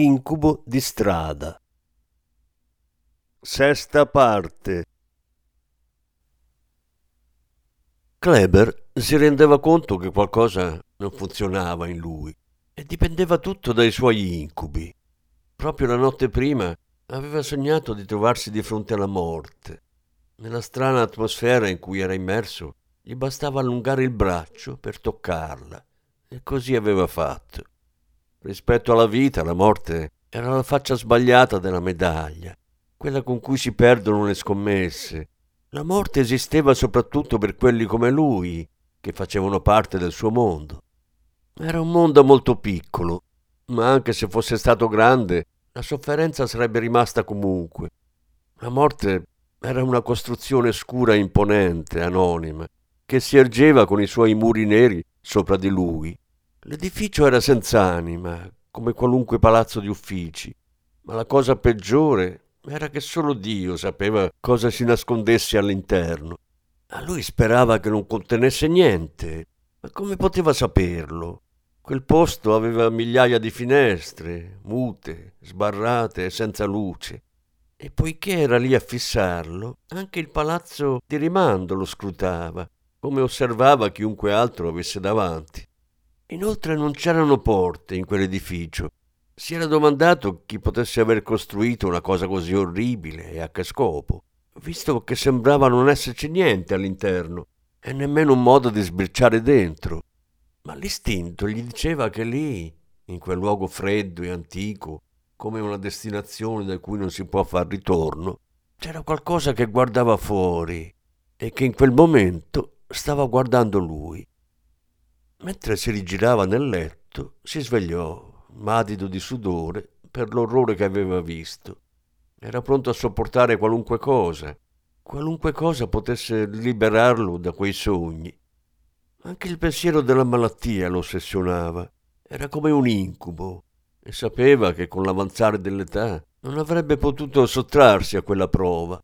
Incubo di strada. Sesta parte. Kleber si rendeva conto che qualcosa non funzionava in lui e dipendeva tutto dai suoi incubi. Proprio la notte prima aveva sognato di trovarsi di fronte alla morte. Nella strana atmosfera in cui era immerso, gli bastava allungare il braccio per toccarla e così aveva fatto. Rispetto alla vita, la morte era la faccia sbagliata della medaglia, quella con cui si perdono le scommesse. La morte esisteva soprattutto per quelli come lui, che facevano parte del suo mondo. Era un mondo molto piccolo, ma anche se fosse stato grande, la sofferenza sarebbe rimasta comunque. La morte era una costruzione scura e imponente, anonima, che si ergeva con i suoi muri neri sopra di lui L'edificio era senza anima, come qualunque palazzo di uffici, ma la cosa peggiore era che solo Dio sapeva cosa si nascondesse all'interno. A lui sperava che non contenesse niente, ma come poteva saperlo? Quel posto aveva migliaia di finestre, mute, sbarrate e senza luce. E poiché era lì a fissarlo, anche il palazzo di rimando lo scrutava, come osservava chiunque altro avesse davanti. Inoltre non c'erano porte in quell'edificio. Si era domandato chi potesse aver costruito una cosa così orribile e a che scopo, visto che sembrava non esserci niente all'interno e nemmeno un modo di sbirciare dentro. Ma l'istinto gli diceva che lì, in quel luogo freddo e antico, come una destinazione da cui non si può far ritorno, c'era qualcosa che guardava fuori e che in quel momento stava guardando lui. Mentre si rigirava nel letto, si svegliò, madido di sudore, per l'orrore che aveva visto. Era pronto a sopportare qualunque cosa, qualunque cosa potesse liberarlo da quei sogni. Anche il pensiero della malattia lo ossessionava. Era come un incubo e sapeva che con l'avanzare dell'età non avrebbe potuto sottrarsi a quella prova.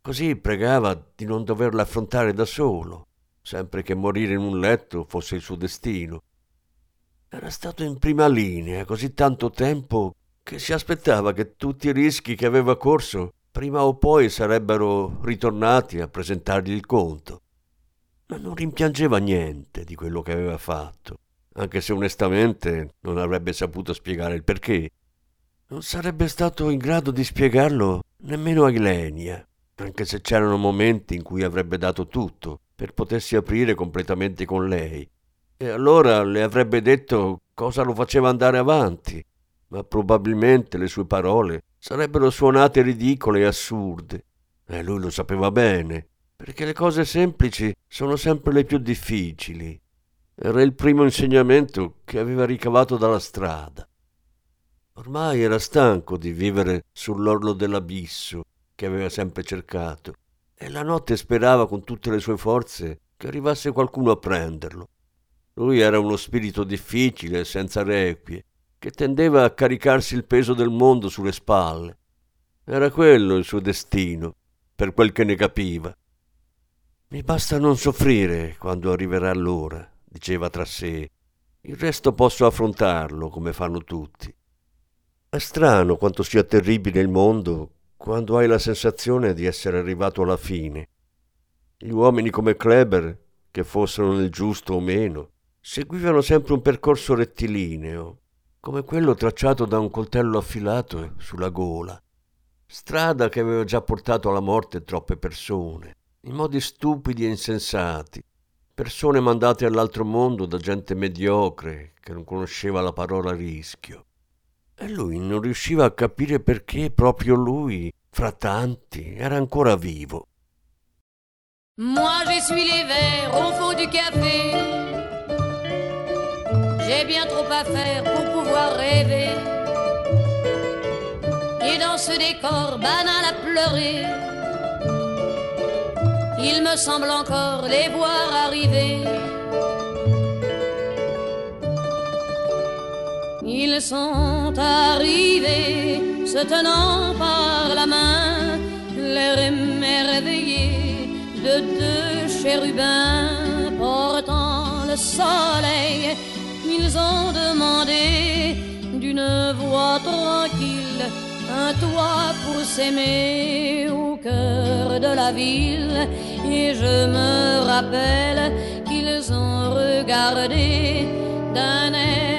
Così pregava di non doverla affrontare da solo sempre che morire in un letto fosse il suo destino. Era stato in prima linea così tanto tempo che si aspettava che tutti i rischi che aveva corso prima o poi sarebbero ritornati a presentargli il conto. Ma non rimpiangeva niente di quello che aveva fatto, anche se onestamente non avrebbe saputo spiegare il perché. Non sarebbe stato in grado di spiegarlo nemmeno a Ilenia, anche se c'erano momenti in cui avrebbe dato tutto per potersi aprire completamente con lei. E allora le avrebbe detto cosa lo faceva andare avanti, ma probabilmente le sue parole sarebbero suonate ridicole e assurde. E lui lo sapeva bene, perché le cose semplici sono sempre le più difficili. Era il primo insegnamento che aveva ricavato dalla strada. Ormai era stanco di vivere sull'orlo dell'abisso che aveva sempre cercato e la notte sperava con tutte le sue forze che arrivasse qualcuno a prenderlo. Lui era uno spirito difficile, senza requie, che tendeva a caricarsi il peso del mondo sulle spalle. Era quello il suo destino, per quel che ne capiva. Mi basta non soffrire quando arriverà l'ora, diceva tra sé. Il resto posso affrontarlo come fanno tutti. È strano quanto sia terribile il mondo quando hai la sensazione di essere arrivato alla fine. Gli uomini come Kleber, che fossero nel giusto o meno, seguivano sempre un percorso rettilineo, come quello tracciato da un coltello affilato sulla gola. Strada che aveva già portato alla morte troppe persone, in modi stupidi e insensati, persone mandate all'altro mondo da gente mediocre che non conosceva la parola rischio. E lui non riusciva a capire perché proprio lui, fra tanti, era ancora vivo. Moi j'essuie les verres au fond du café. J'ai bien trop à faire pour pouvoir rêver. Et dans ce décor banal à pleurer, il me semble encore les voir arriver. Ils sont arrivés, se tenant par la main, l'air émerveillé de deux chérubins portant le soleil. Ils ont demandé d'une voix tranquille un toit pour s'aimer au cœur de la ville. Et je me rappelle qu'ils ont regardé d'un air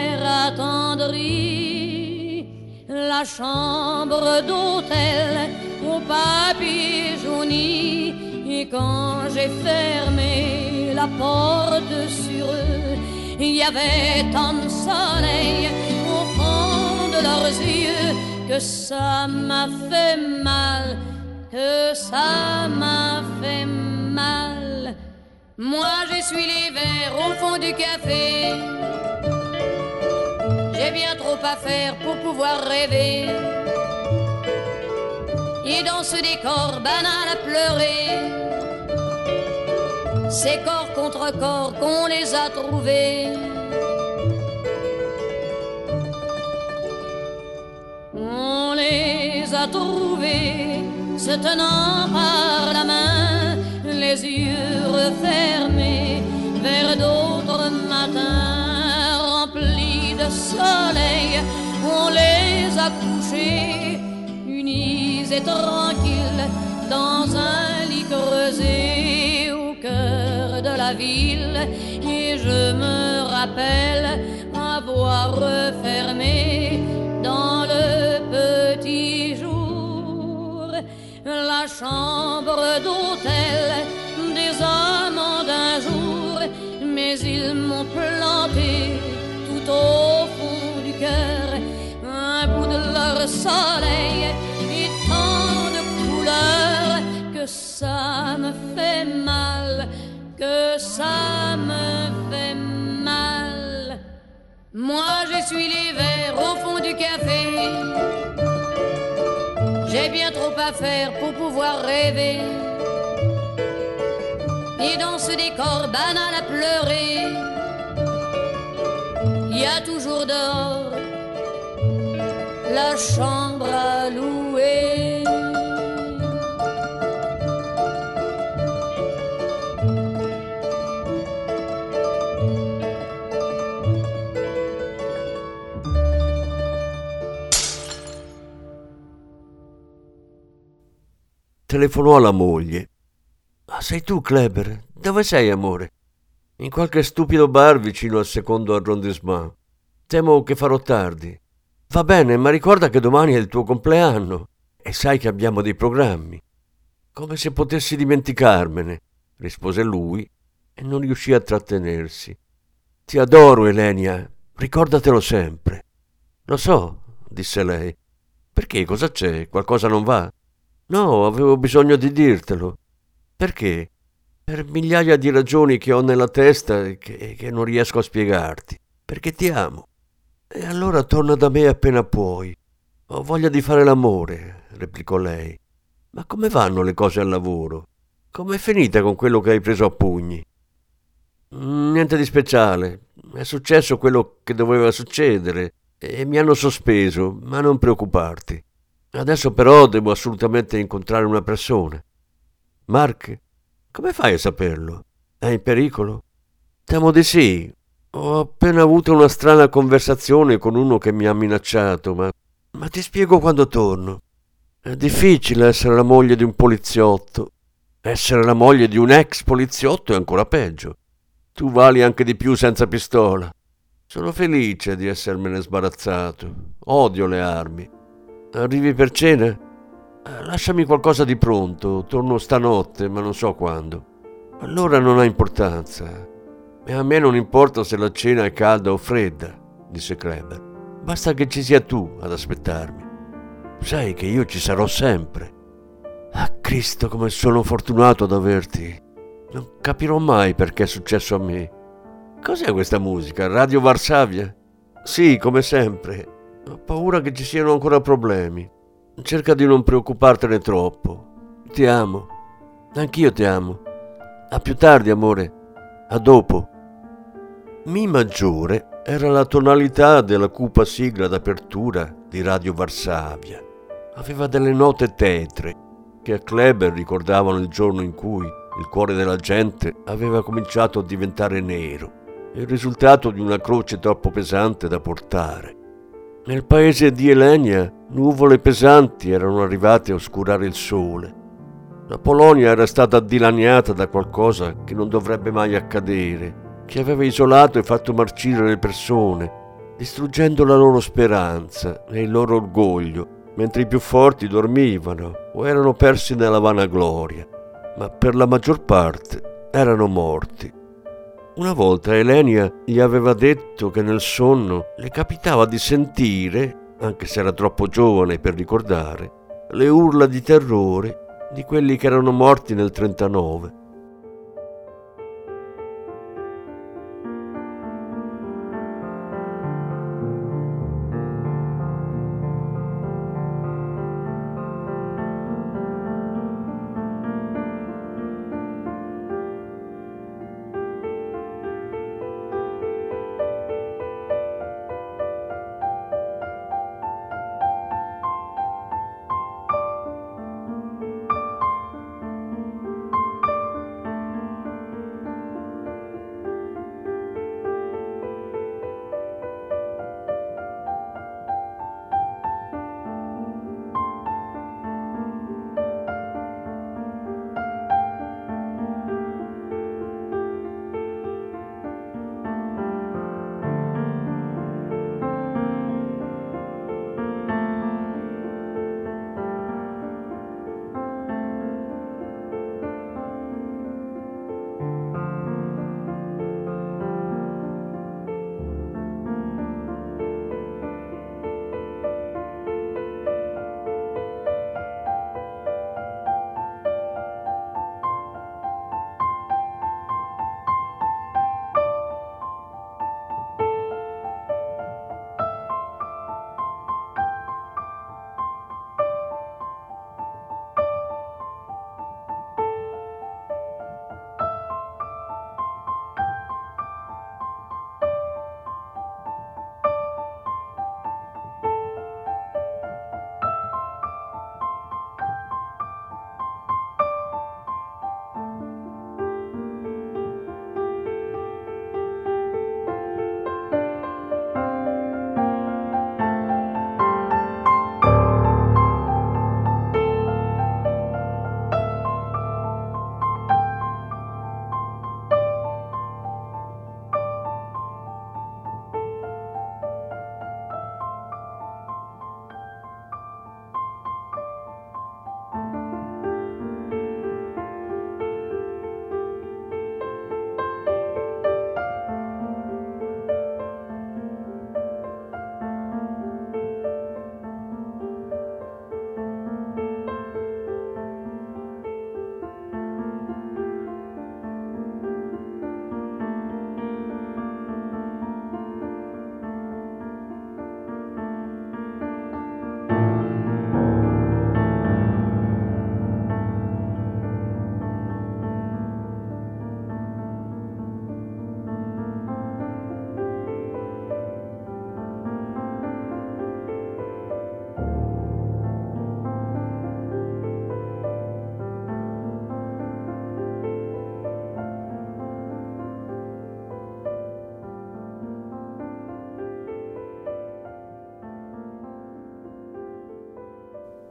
la chambre d'hôtel au papier jauni. Et quand j'ai fermé la porte sur eux, il y avait tant de soleil au fond de leurs yeux que ça m'a fait mal, que ça m'a fait mal. Moi j'essuie les verres au fond du café. J'ai bien trop à faire pour pouvoir rêver. Et dans ce décor banal à pleurer, c'est corps contre corps qu'on les a trouvés. On les a trouvés se tenant par la main, les yeux refermés vers d'autres matins de soleil. On les a couchés unis et tranquilles dans un lit creusé au cœur de la ville. Et je me rappelle avoir refermé dans le petit jour la chambre d'hôtel que ça me fait mal, que ça me fait mal. Moi j'essuie les verres au fond du café. J'ai bien trop à faire pour pouvoir rêver. Et dans ce décor banal à pleurer, il y a toujours dehors la chambre à louer. Telefonò alla moglie. Ah, sei tu, Kleber? Dove sei, amore? In qualche stupido bar vicino al secondo arrondissement. Temo che farò tardi. Va bene, ma ricorda che domani è il tuo compleanno e sai che abbiamo dei programmi. Come se potessi dimenticarmene, rispose lui e non riuscì a trattenersi. Ti adoro, Elenia, ricordatelo sempre. Lo so, disse lei. Perché cosa c'è? Qualcosa non va? No, avevo bisogno di dirtelo. Perché? Per migliaia di ragioni che ho nella testa e che, che non riesco a spiegarti. Perché ti amo. E allora torna da me appena puoi. Ho voglia di fare l'amore, replicò lei. Ma come vanno le cose al lavoro? Com'è finita con quello che hai preso a pugni? Niente di speciale. È successo quello che doveva succedere e mi hanno sospeso, ma non preoccuparti. Adesso però devo assolutamente incontrare una persona. Mark, come fai a saperlo? È in pericolo? Temo di sì. Ho appena avuto una strana conversazione con uno che mi ha minacciato, ma, ma ti spiego quando torno. È difficile essere la moglie di un poliziotto. Essere la moglie di un ex poliziotto è ancora peggio. Tu vali anche di più senza pistola. Sono felice di essermene sbarazzato. Odio le armi. Arrivi per cena? Lasciami qualcosa di pronto. Torno stanotte, ma non so quando. Allora non ha importanza. E a me non importa se la cena è calda o fredda, disse Kleber. Basta che ci sia tu ad aspettarmi. Sai che io ci sarò sempre. Ah, Cristo, come sono fortunato ad averti. Non capirò mai perché è successo a me. Cos'è questa musica? Radio Varsavia? Sì, come sempre. Ho paura che ci siano ancora problemi. cerca di non preoccupartene troppo. Ti amo. Anch'io ti amo. A più tardi, amore. A dopo. Mi maggiore era la tonalità della cupa sigla d'apertura di Radio Varsavia. Aveva delle note tetre che a Kleber ricordavano il giorno in cui il cuore della gente aveva cominciato a diventare nero, il risultato di una croce troppo pesante da portare. Nel paese di Elenia nuvole pesanti erano arrivate a oscurare il sole. La Polonia era stata dilaniata da qualcosa che non dovrebbe mai accadere, che aveva isolato e fatto marcire le persone, distruggendo la loro speranza e il loro orgoglio, mentre i più forti dormivano o erano persi nella vanagloria ma per la maggior parte erano morti. Una volta Elenia gli aveva detto che nel sonno le capitava di sentire, anche se era troppo giovane per ricordare, le urla di terrore di quelli che erano morti nel 39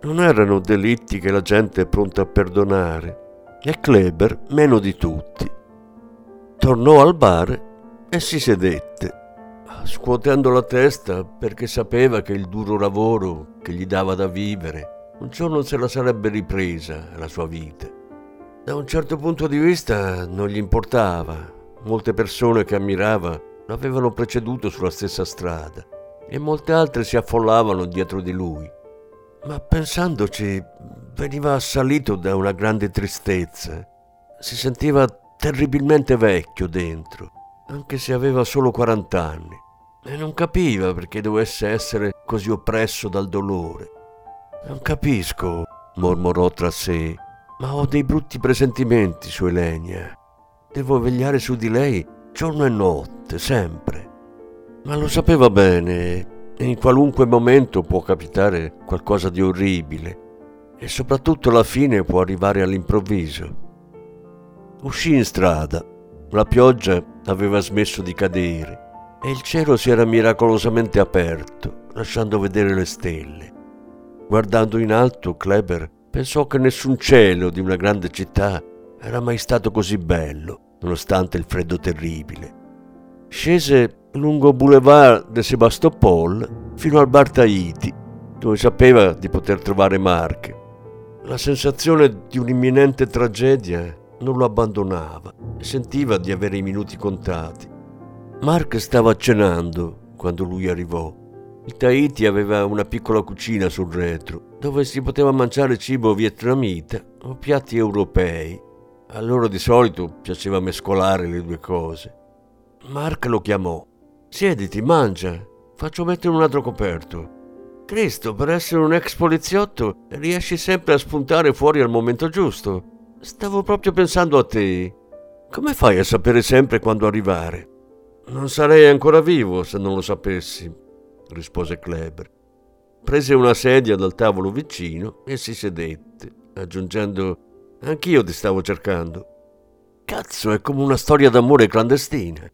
non erano delitti che la gente è pronta a perdonare e Kleber meno di tutti. Tornò al bar e si sedette, scuotendo la testa perché sapeva che il duro lavoro che gli dava da vivere un giorno se la sarebbe ripresa la sua vita. Da un certo punto di vista non gli importava, molte persone che ammirava l'avevano preceduto sulla stessa strada e molte altre si affollavano dietro di lui ma pensandoci veniva assalito da una grande tristezza. Si sentiva terribilmente vecchio dentro, anche se aveva solo 40 anni, e non capiva perché dovesse essere così oppresso dal dolore. Non capisco, mormorò tra sé, ma ho dei brutti presentimenti su Elenia. Devo vegliare su di lei giorno e notte, sempre. Ma lo sapeva bene e in qualunque momento può capitare qualcosa di orribile e soprattutto la fine può arrivare all'improvviso. Uscì in strada. La pioggia aveva smesso di cadere e il cielo si era miracolosamente aperto, lasciando vedere le stelle. Guardando in alto, Kleber pensò che nessun cielo di una grande città era mai stato così bello, nonostante il freddo terribile. Scese lungo Boulevard de Sebastopol fino al bar Tahiti, dove sapeva di poter trovare Mark. La sensazione di un'imminente tragedia non lo abbandonava sentiva di avere i minuti contati. Mark stava cenando quando lui arrivò. Il Tahiti aveva una piccola cucina sul retro, dove si poteva mangiare cibo vietnamita o piatti europei. A loro di solito piaceva mescolare le due cose. Mark lo chiamò. Siediti, mangia. Faccio mettere un altro coperto. Cristo, per essere un ex poliziotto, riesci sempre a spuntare fuori al momento giusto. Stavo proprio pensando a te. Come fai a sapere sempre quando arrivare? Non sarei ancora vivo se non lo sapessi, rispose Kleber. Prese una sedia dal tavolo vicino e si sedette, aggiungendo Anch'io ti stavo cercando. Cazzo, è come una storia d'amore clandestina.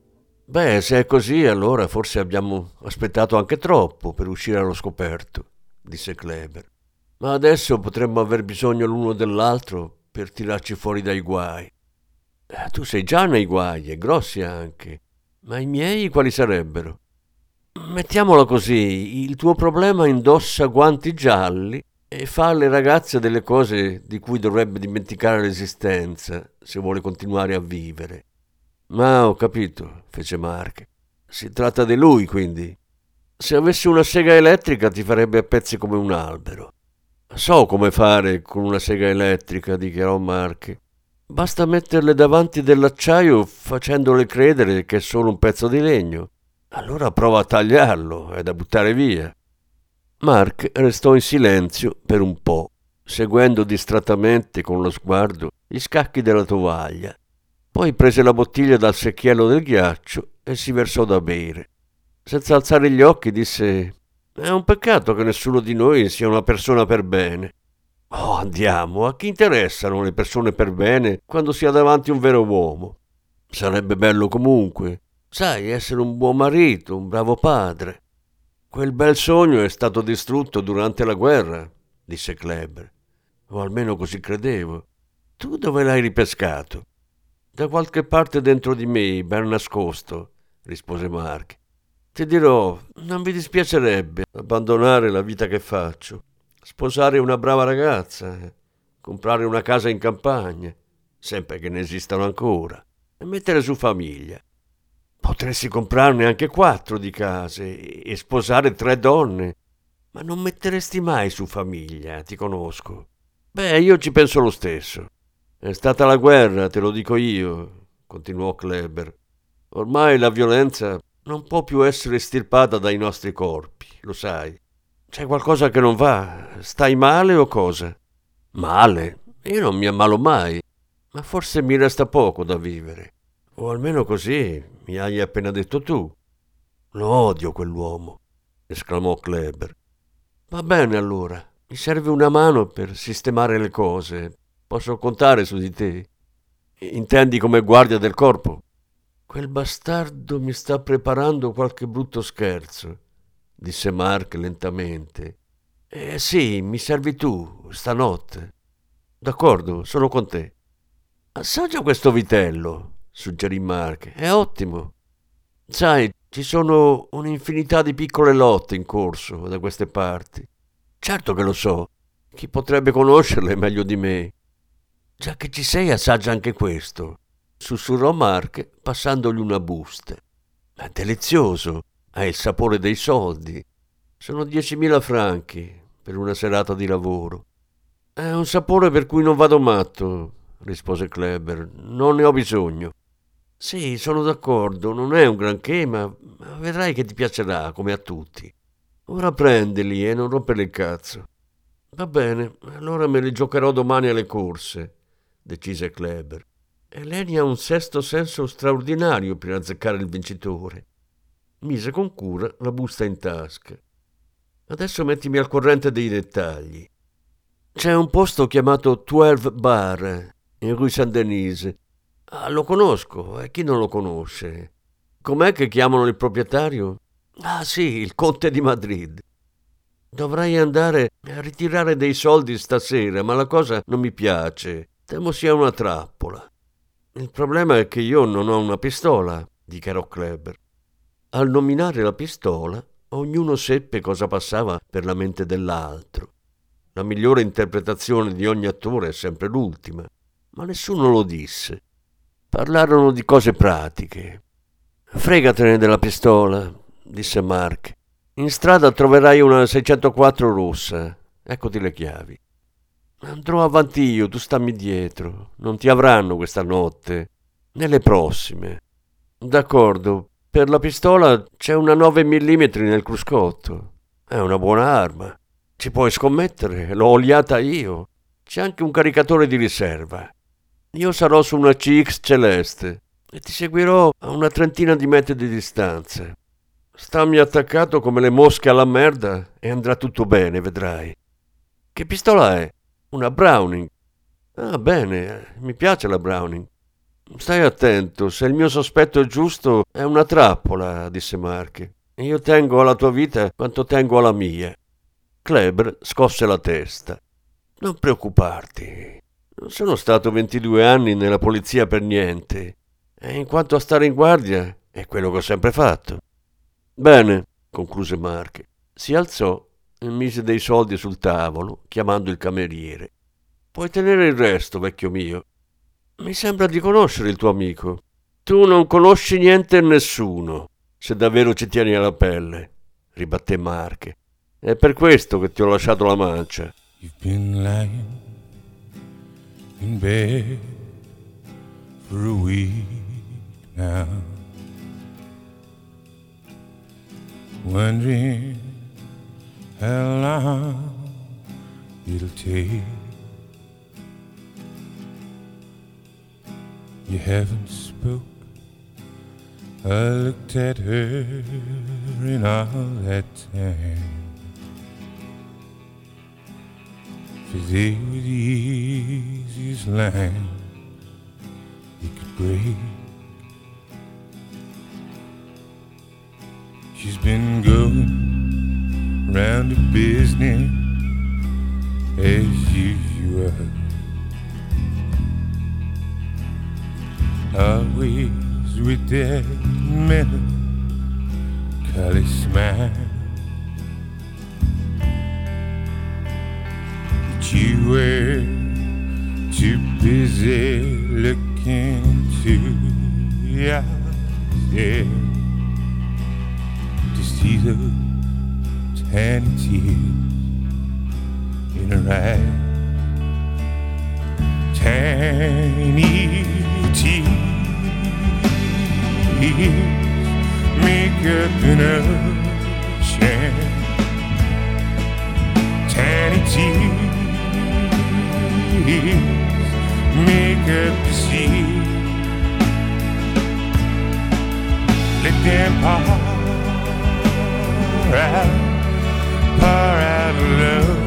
Beh, se è così, allora forse abbiamo aspettato anche troppo per uscire allo scoperto, disse Kleber. Ma adesso potremmo aver bisogno l'uno dell'altro per tirarci fuori dai guai. Eh, tu sei già nei guai, e grossi anche. Ma i miei quali sarebbero? Mettiamola così, il tuo problema indossa guanti gialli e fa alle ragazze delle cose di cui dovrebbe dimenticare l'esistenza se vuole continuare a vivere. Ma ho capito, fece Mark. Si tratta di lui, quindi. Se avessi una sega elettrica ti farebbe a pezzi come un albero. So come fare con una sega elettrica, dichiarò Mark. Basta metterle davanti dell'acciaio facendole credere che è solo un pezzo di legno. Allora prova a tagliarlo e da buttare via. Mark restò in silenzio per un po', seguendo distrattamente con lo sguardo gli scacchi della tovaglia. Poi prese la bottiglia dal secchiello del ghiaccio e si versò da bere. Senza alzare gli occhi disse È un peccato che nessuno di noi sia una persona per bene. Oh, andiamo, a chi interessano le persone per bene quando si ha davanti un vero uomo? Sarebbe bello comunque, sai, essere un buon marito, un bravo padre. Quel bel sogno è stato distrutto durante la guerra, disse Kleber. O almeno così credevo. Tu dove l'hai ripescato? Da qualche parte dentro di me, ben nascosto, rispose Mark. Ti dirò, non mi dispiacerebbe abbandonare la vita che faccio, sposare una brava ragazza, comprare una casa in campagna, sempre che ne esistano ancora, e mettere su famiglia. Potresti comprarne anche quattro di case e sposare tre donne, ma non metteresti mai su famiglia, ti conosco. Beh, io ci penso lo stesso. È stata la guerra, te lo dico io, continuò Kleber. Ormai la violenza non può più essere estirpata dai nostri corpi, lo sai. C'è qualcosa che non va? Stai male o cosa? Male? Io non mi ammalo mai, ma forse mi resta poco da vivere. O almeno così mi hai appena detto tu. Lo odio quell'uomo, esclamò Kleber. Va bene allora, mi serve una mano per sistemare le cose, Posso contare su di te? Intendi come guardia del corpo? Quel bastardo mi sta preparando qualche brutto scherzo, disse Mark lentamente. Eh sì, mi servi tu, stanotte. D'accordo, sono con te. Assaggia questo vitello, suggerì Mark. È ottimo. Sai, ci sono un'infinità di piccole lotte in corso da queste parti. Certo che lo so. Chi potrebbe conoscerle meglio di me? Già che ci sei, assaggia anche questo, sussurrò Mark passandogli una busta. È delizioso, ha il sapore dei soldi. Sono diecimila franchi per una serata di lavoro. È un sapore per cui non vado matto, rispose Kleber. Non ne ho bisogno. Sì, sono d'accordo, non è un granché, ma, ma vedrai che ti piacerà, come a tutti. Ora prendili e non rompere il cazzo. Va bene, allora me li giocherò domani alle corse, decise Kleber. Eleni ha un sesto senso straordinario per azzeccare il vincitore. Mise con cura la busta in tasca. Adesso mettimi al corrente dei dettagli. C'è un posto chiamato Twelve Bar in Rue Saint-Denis. Ah, lo conosco, e chi non lo conosce? Com'è che chiamano il proprietario? Ah sì, il conte di Madrid. Dovrei andare a ritirare dei soldi stasera, ma la cosa non mi piace. Temo sia una trappola. Il problema è che io non ho una pistola, dichiarò Kleber. Al nominare la pistola, ognuno seppe cosa passava per la mente dell'altro. La migliore interpretazione di ogni attore è sempre l'ultima, ma nessuno lo disse. Parlarono di cose pratiche. Fregatene della pistola, disse Mark. In strada troverai una 604 rossa. Eccoti le chiavi. Andrò avanti io, tu stammi dietro. Non ti avranno questa notte. Nelle prossime. D'accordo. Per la pistola c'è una 9 mm nel cruscotto. È una buona arma. Ci puoi scommettere, l'ho oliata io. C'è anche un caricatore di riserva. Io sarò su una CX celeste e ti seguirò a una trentina di metri di distanza. Stammi attaccato come le mosche alla merda e andrà tutto bene, vedrai. Che pistola è? Una Browning. Ah, bene, mi piace la Browning. Stai attento, se il mio sospetto è giusto, è una trappola, disse Mark. Io tengo alla tua vita quanto tengo alla mia. Kleber scosse la testa. Non preoccuparti. Non sono stato 22 anni nella polizia per niente. E in quanto a stare in guardia, è quello che ho sempre fatto. Bene, concluse Mark. Si alzò mise dei soldi sul tavolo, chiamando il cameriere. Puoi tenere il resto, vecchio mio. Mi sembra di conoscere il tuo amico. Tu non conosci niente e nessuno, se davvero ci tieni alla pelle, ribatté Mark. È per questo che ti ho lasciato la mancia. You've been lying in bed for a week now. wondering how long it'll take. You haven't spoke. I looked at her in all that time. They were the easiest line you could break. She's been going round the business as usual. Always with that melancholy smile. But you were too busy looking into your eyes see the tiny tears in her eyes. Tiny tears make up an ocean. Tiny tears make up the sea. Let them pour out, love.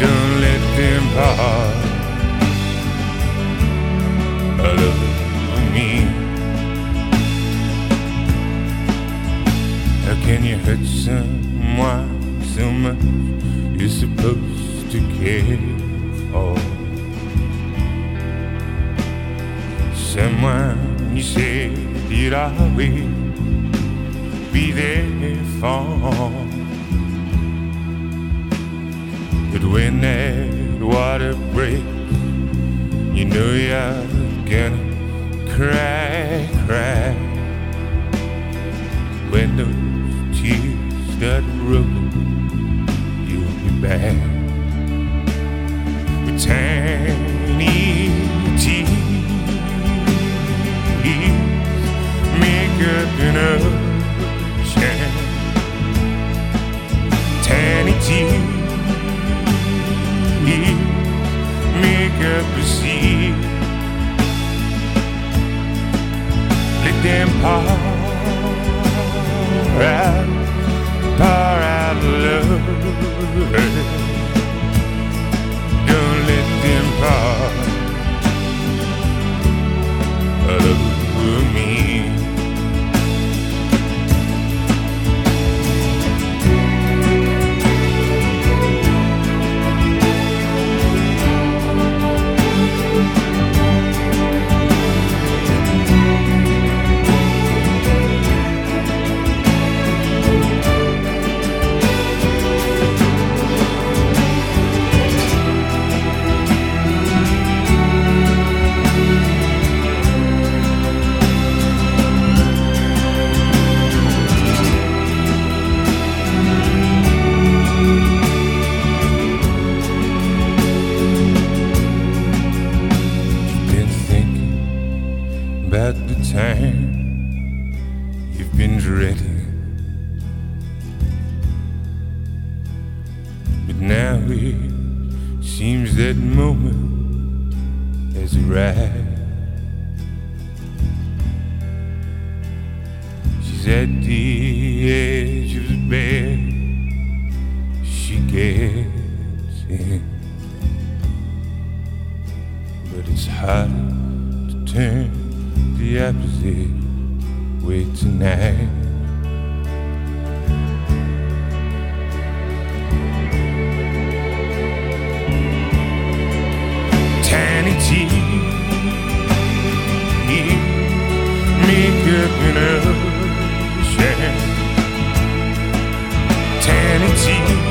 Don't let them part love me. How can you hurt someone so much you're supposed to care for? Someone you said you'd always be there for. But when that water breaks, you know you're gonna cry, cry. When those tears start rolling, you'll be back tears. Make up enough tea make up the sea let them pour. Eh, time you've been dreading. But now it seems that moment has arrived. She's at the edge of the bed. She gets in. But it's hard to turn the opposite way tonight. Tiny teeth, makeup in a shade. Tiny teeth,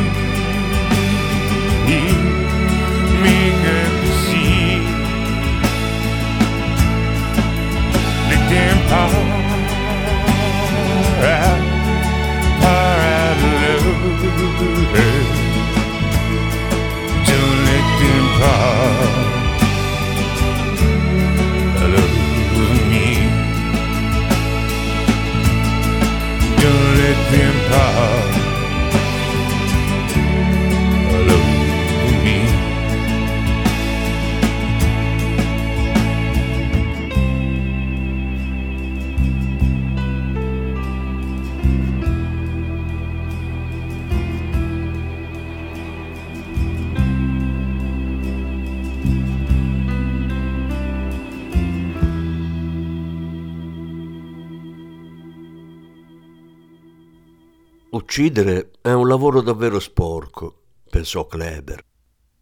Uccidere è un lavoro davvero sporco, pensò Kleber.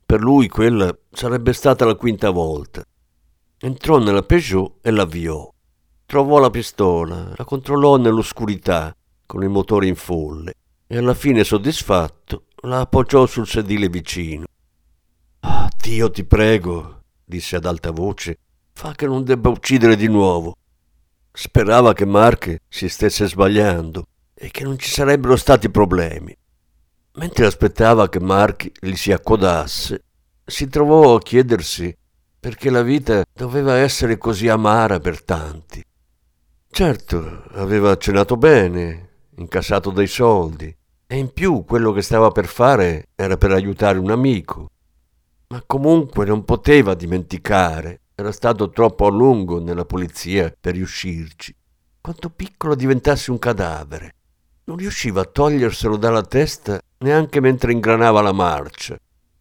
Per lui quella sarebbe stata la quinta volta. Entrò nella Peugeot e l'avviò. Trovò la pistola, la controllò nell'oscurità, con il motore in folle, e alla fine soddisfatto la appoggiò sul sedile vicino. Ah, Dio ti prego, disse ad alta voce, fa che non debba uccidere di nuovo. Sperava che Mark si stesse sbagliando e che non ci sarebbero stati problemi. Mentre aspettava che Mark gli si accodasse, si trovò a chiedersi perché la vita doveva essere così amara per tanti. Certo, aveva cenato bene, incassato dei soldi, e in più quello che stava per fare era per aiutare un amico. Ma comunque non poteva dimenticare, era stato troppo a lungo nella polizia per riuscirci. Quanto piccolo diventasse un cadavere. Non riusciva a toglierselo dalla testa neanche mentre ingranava la marcia.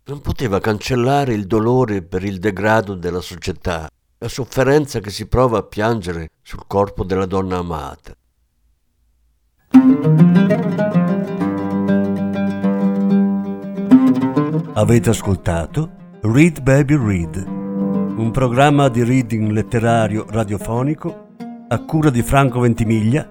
Non poteva cancellare il dolore per il degrado della società, la sofferenza che si prova a piangere sul corpo della donna amata. Avete ascoltato Read Baby Read, un programma di reading letterario radiofonico a cura di Franco Ventimiglia